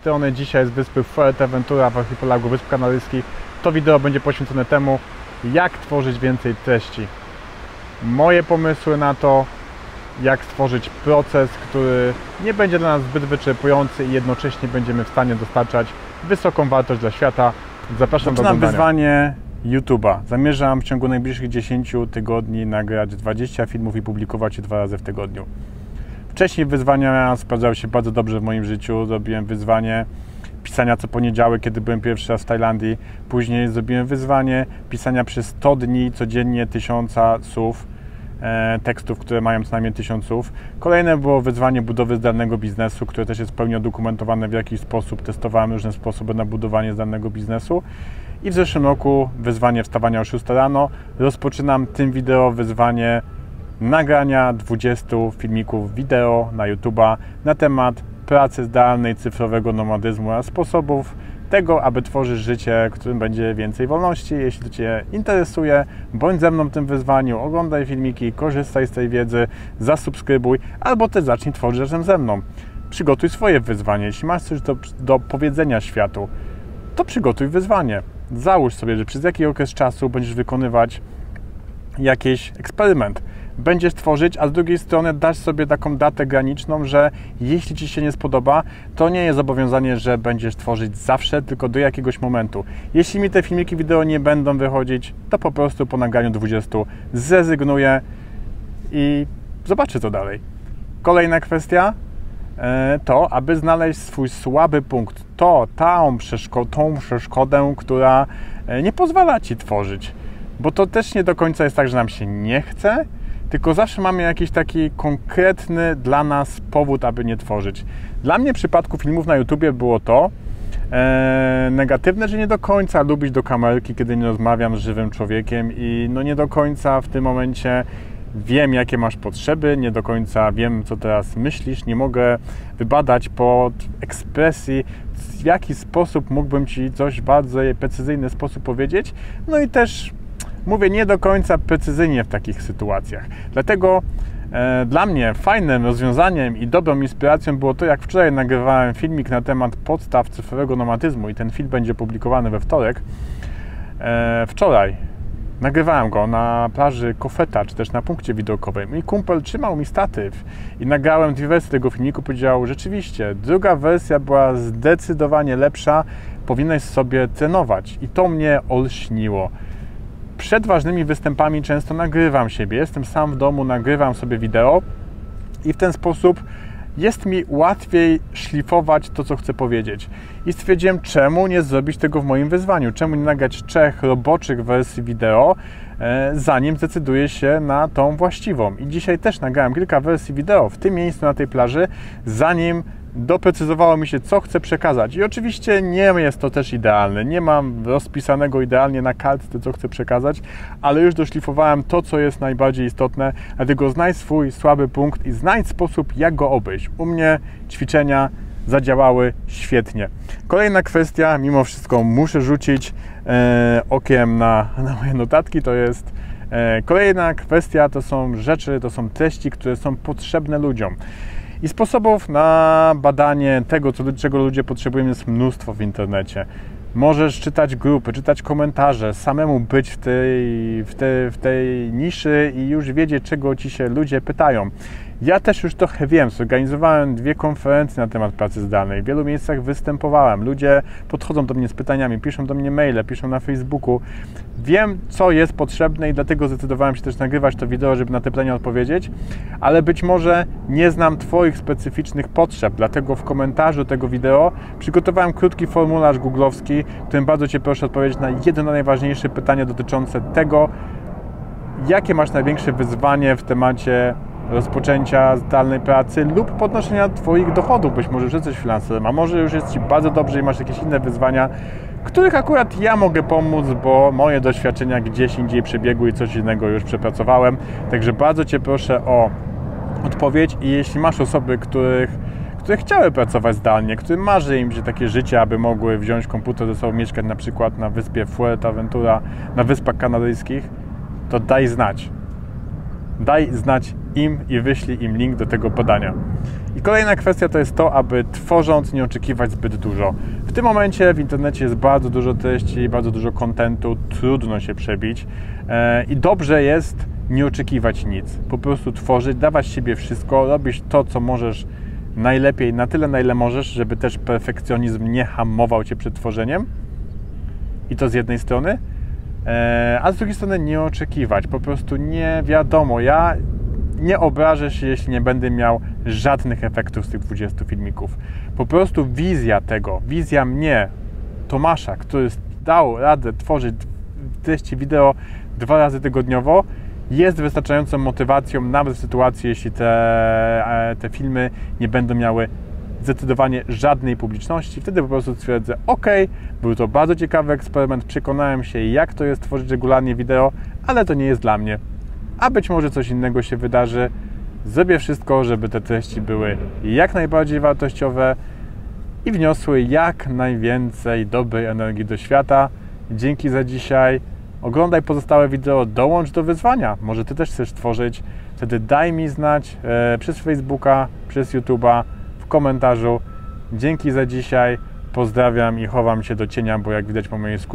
strony dzisiaj z wyspy Fuerteventura w archipelagu Wysp Kanaryjskich. To wideo będzie poświęcone temu, jak tworzyć więcej treści. Moje pomysły na to, jak stworzyć proces, który nie będzie dla nas zbyt wyczerpujący i jednocześnie będziemy w stanie dostarczać wysoką wartość dla świata. Zapraszam do Zaczynam oglądania. wyzwanie YouTube'a. Zamierzam w ciągu najbliższych 10 tygodni nagrać 20 filmów i publikować je dwa razy w tygodniu. Wcześniej wyzwania sprawdzały się bardzo dobrze w moim życiu. Zrobiłem wyzwanie pisania co poniedziałek, kiedy byłem pierwszy raz w Tajlandii. Później zrobiłem wyzwanie pisania przez 100 dni codziennie tysiąca słów, e, tekstów, które mają co najmniej tysiąc słów. Kolejne było wyzwanie budowy zdalnego biznesu, które też jest w pełni udokumentowane w jakiś sposób. Testowałem różne sposoby na budowanie zdalnego biznesu. I w zeszłym roku wyzwanie wstawania o 6 rano. Rozpoczynam tym wideo wyzwanie nagrania 20 filmików wideo na YouTube'a na temat pracy zdalnej, cyfrowego nomadyzmu, a sposobów tego, aby tworzyć życie, w którym będzie więcej wolności. Jeśli to Cię interesuje, bądź ze mną w tym wyzwaniu, oglądaj filmiki, korzystaj z tej wiedzy, zasubskrybuj, albo też zacznij tworzyć razem ze mną. Przygotuj swoje wyzwanie. Jeśli masz coś do, do powiedzenia światu, to przygotuj wyzwanie. Załóż sobie, że przez jaki okres czasu będziesz wykonywać jakiś eksperyment. Będziesz tworzyć, a z drugiej strony dasz sobie taką datę graniczną, że jeśli Ci się nie spodoba, to nie jest zobowiązanie, że będziesz tworzyć zawsze, tylko do jakiegoś momentu. Jeśli mi te filmiki wideo nie będą wychodzić, to po prostu po nagraniu 20 zrezygnuję i zobaczę co dalej. Kolejna kwestia e, to, aby znaleźć swój słaby punkt, to, tą, przeszko- tą przeszkodę, która e, nie pozwala Ci tworzyć. Bo to też nie do końca jest tak, że nam się nie chce, tylko zawsze mamy jakiś taki konkretny dla nas powód, aby nie tworzyć. Dla mnie w przypadku filmów na YouTubie było to e, negatywne, że nie do końca lubić do kamerki, kiedy nie rozmawiam z żywym człowiekiem i no nie do końca w tym momencie wiem, jakie masz potrzeby, nie do końca wiem, co teraz myślisz, nie mogę wybadać pod ekspresji, w jaki sposób mógłbym Ci coś w bardzo precyzyjny sposób powiedzieć, no i też mówię nie do końca precyzyjnie w takich sytuacjach. Dlatego e, dla mnie fajnym rozwiązaniem i dobrą inspiracją było to, jak wczoraj nagrywałem filmik na temat podstaw cyfrowego nomadyzmu i ten film będzie publikowany we wtorek. E, wczoraj nagrywałem go na plaży Kofeta, czy też na punkcie widokowym. Mój kumpel trzymał mi statyw i nagrałem dwie wersje tego filmiku. Powiedział, rzeczywiście, druga wersja była zdecydowanie lepsza, powinieneś sobie trenować. I to mnie olśniło przed ważnymi występami często nagrywam siebie. Jestem sam w domu, nagrywam sobie wideo i w ten sposób jest mi łatwiej szlifować to, co chcę powiedzieć. I stwierdziłem, czemu nie zrobić tego w moim wyzwaniu? Czemu nie nagrać trzech roboczych wersji wideo, e, zanim zdecyduję się na tą właściwą. I dzisiaj też nagrałem kilka wersji wideo w tym miejscu na tej plaży, zanim doprecyzowało mi się, co chcę przekazać. I oczywiście nie jest to też idealne. Nie mam rozpisanego idealnie na kartce, co chcę przekazać, ale już doszlifowałem to, co jest najbardziej istotne. Dlatego znajdź swój słaby punkt i znajdź sposób, jak go obejść. U mnie ćwiczenia zadziałały świetnie. Kolejna kwestia, mimo wszystko muszę rzucić e, okiem na, na moje notatki, to jest e, kolejna kwestia, to są rzeczy, to są treści, które są potrzebne ludziom. I sposobów na badanie tego, co, czego ludzie potrzebują, jest mnóstwo w internecie. Możesz czytać grupy, czytać komentarze, samemu być w tej, w, tej, w tej niszy i już wiedzieć, czego ci się ludzie pytają. Ja też już trochę wiem, zorganizowałem dwie konferencje na temat pracy zdalnej, w wielu miejscach występowałem, ludzie podchodzą do mnie z pytaniami, piszą do mnie maile, piszą na Facebooku. Wiem, co jest potrzebne i dlatego zdecydowałem się też nagrywać to wideo, żeby na te pytania odpowiedzieć, ale być może nie znam Twoich specyficznych potrzeb, dlatego w komentarzu tego wideo przygotowałem krótki formularz googlowski, w którym bardzo Cię proszę odpowiedzieć na jedno najważniejsze pytanie dotyczące tego, jakie masz największe wyzwanie w temacie rozpoczęcia zdalnej pracy lub podnoszenia Twoich dochodów. Być może jesteś freelancerem, a może już jest Ci bardzo dobrze i masz jakieś inne wyzwania, których akurat ja mogę pomóc, bo moje doświadczenia gdzieś indziej przebiegły i coś innego już przepracowałem. Także bardzo Cię proszę o odpowiedź i jeśli masz osoby, których które chciały pracować zdalnie, którym marzy im się takie życie, aby mogły wziąć komputer ze sobą, mieszkać na przykład na wyspie Fuerteventura, na Wyspach Kanaryjskich, to daj znać. Daj znać im i wyślij im link do tego podania. I kolejna kwestia to jest to, aby tworząc nie oczekiwać zbyt dużo. W tym momencie w internecie jest bardzo dużo treści, bardzo dużo kontentu, trudno się przebić e, i dobrze jest nie oczekiwać nic. Po prostu tworzyć, dawać siebie wszystko, robić to, co możesz najlepiej, na tyle, na ile możesz, żeby też perfekcjonizm nie hamował cię przed tworzeniem. I to z jednej strony. E, a z drugiej strony nie oczekiwać. Po prostu nie wiadomo. Ja nie obrażę się, jeśli nie będę miał żadnych efektów z tych 20 filmików. Po prostu wizja tego, wizja mnie, Tomasza, który dał radę tworzyć treści wideo dwa razy tygodniowo, jest wystarczającą motywacją, nawet w sytuacji, jeśli te, e, te filmy nie będą miały zdecydowanie żadnej publiczności. Wtedy po prostu stwierdzę, ok, był to bardzo ciekawy eksperyment, przekonałem się, jak to jest tworzyć regularnie wideo, ale to nie jest dla mnie. A być może coś innego się wydarzy. Zrobię wszystko, żeby te treści były jak najbardziej wartościowe i wniosły jak najwięcej dobrej energii do świata. Dzięki za dzisiaj. Oglądaj pozostałe wideo, dołącz do wyzwania. Może Ty też chcesz tworzyć. Wtedy daj mi znać e, przez Facebooka, przez YouTube'a, komentarzu. Dzięki za dzisiaj. Pozdrawiam i chowam się do cienia, bo jak widać po mojej skórze